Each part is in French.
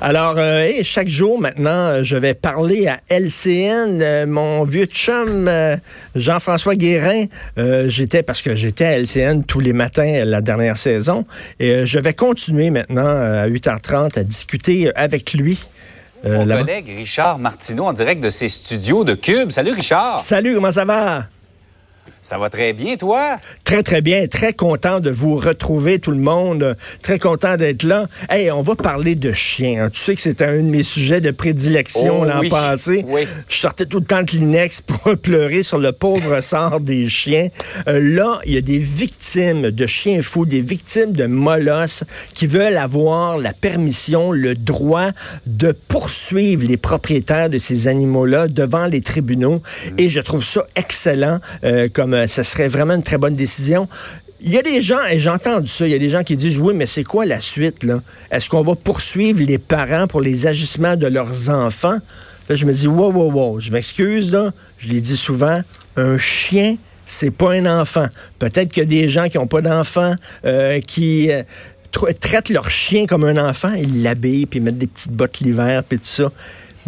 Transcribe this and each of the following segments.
Alors, euh, hey, chaque jour maintenant, je vais parler à LCN, euh, mon vieux chum euh, Jean-François Guérin. Euh, j'étais parce que j'étais à LCN tous les matins la dernière saison et je vais continuer maintenant à 8h30 à discuter avec lui. Mon collègue Richard Martineau en direct de ses studios de Cube. Salut Richard. Salut, comment ça va? Ça va très bien, toi? Très, très bien. Très content de vous retrouver, tout le monde. Très content d'être là. Hey, on va parler de chiens. Hein. Tu sais que c'était un de mes sujets de prédilection oh, l'an passé. Oui. Je sortais tout le temps de Kleenex pour pleurer sur le pauvre sort des chiens. Euh, là, il y a des victimes de chiens fous, des victimes de molosses qui veulent avoir la permission, le droit de poursuivre les propriétaires de ces animaux-là devant les tribunaux. Mm. Et je trouve ça excellent euh, comme euh, ce serait vraiment une très bonne décision. Il y a des gens, et j'ai entendu ça, il y a des gens qui disent, oui, mais c'est quoi la suite? Est-ce qu'on va poursuivre les parents pour les agissements de leurs enfants? Là, je me dis, wow, wow, wow, je m'excuse, je l'ai dit souvent, un chien, c'est pas un enfant. Peut-être qu'il y a des gens qui n'ont pas d'enfants, euh, qui euh, traitent leur chien comme un enfant, ils l'habillent, puis mettent des petites bottes l'hiver, puis tout ça.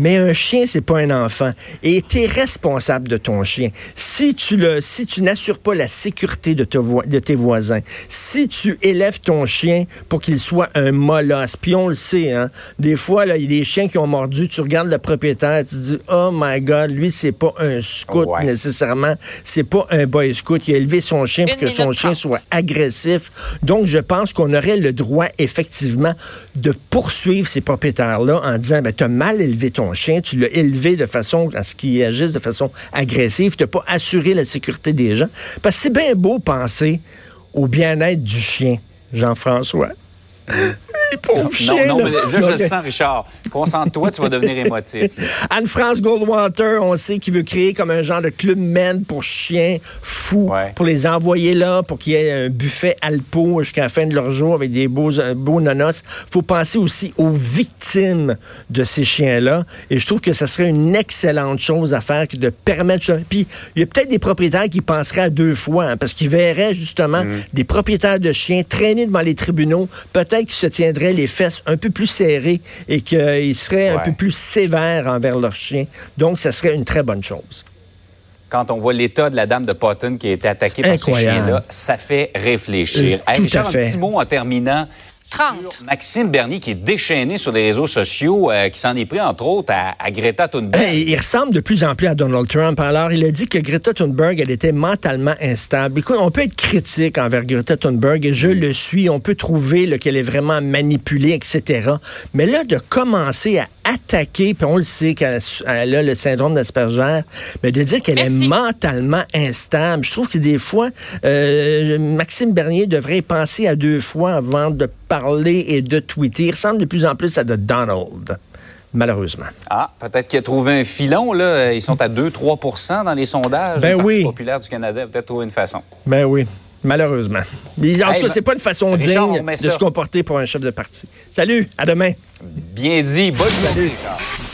Mais un chien, c'est pas un enfant. Et tu es responsable de ton chien. Si tu le, si tu n'assures pas la sécurité de, de, tes voisins, si tu élèves ton chien pour qu'il soit un molosse, puis on le sait, hein, des fois, il y a des chiens qui ont mordu, tu regardes le propriétaire, tu dis, oh my God, lui, c'est pas un scout nécessairement, c'est pas un boy scout. Il a élevé son chien pour que son chien soit agressif. Donc, je pense qu'on aurait le droit, effectivement, de poursuivre ces propriétaires-là en disant, ben, tu as mal élevé ton chien, tu l'as élevé de façon à ce qu'il agisse de façon agressive, tu n'as pas assuré la sécurité des gens. Parce que c'est bien beau penser au bien-être du chien, Jean-François. non, non, mais là, je le sens, Richard. Concentre-toi, tu vas devenir émotif. Anne-France Goldwater, on sait qu'il veut créer comme un genre de club men pour chiens pour les envoyer là, pour qu'il y ait un buffet alpo jusqu'à la fin de leur jour avec des beaux, euh, beaux nonos. faut penser aussi aux victimes de ces chiens-là. Et je trouve que ça serait une excellente chose à faire que de permettre... Puis, il y a peut-être des propriétaires qui penseraient à deux fois, hein, parce qu'ils verraient justement mm. des propriétaires de chiens traîner devant les tribunaux, peut-être qu'ils se tiendraient les fesses un peu plus serrées et qu'ils seraient un peu plus sévères envers leurs chiens. Donc, ça serait une très bonne chose quand on voit l'état de la dame de Potton qui a été attaquée par ces chiens-là, ça fait réfléchir. Euh, tout à fait. un petit mot en terminant. 30. Maxime Bernier qui est déchaîné sur les réseaux sociaux, euh, qui s'en est pris entre autres à, Greta Thunberg. il ressemble de plus en plus à Donald Trump. Alors, il a dit que Greta Thunberg, elle était mentalement instable. Écoute, on peut être critique envers Greta Thunberg, et je mm. le suis. On peut trouver qu'elle est vraiment manipulée, etc. Mais là, de commencer à attaquer, puis on le sait qu'elle a le syndrome d'Asperger, mais de dire qu'elle est mentalement instable, je trouve que des fois, euh, Maxime Bernier devrait penser à deux fois avant de parler et de tweeter. Il ressemble de plus en plus à de Donald malheureusement. Ah, peut-être qu'il a trouvé un filon, là. Ils sont à 2-3% dans les sondages ben oui. populaire du Canada. Peut-être trouver une façon. Ben oui. Malheureusement. Mais en tout cas, c'est pas une façon digne de se comporter pour un chef de parti. Salut, à demain. Bien dit. Bonne journée, Richard.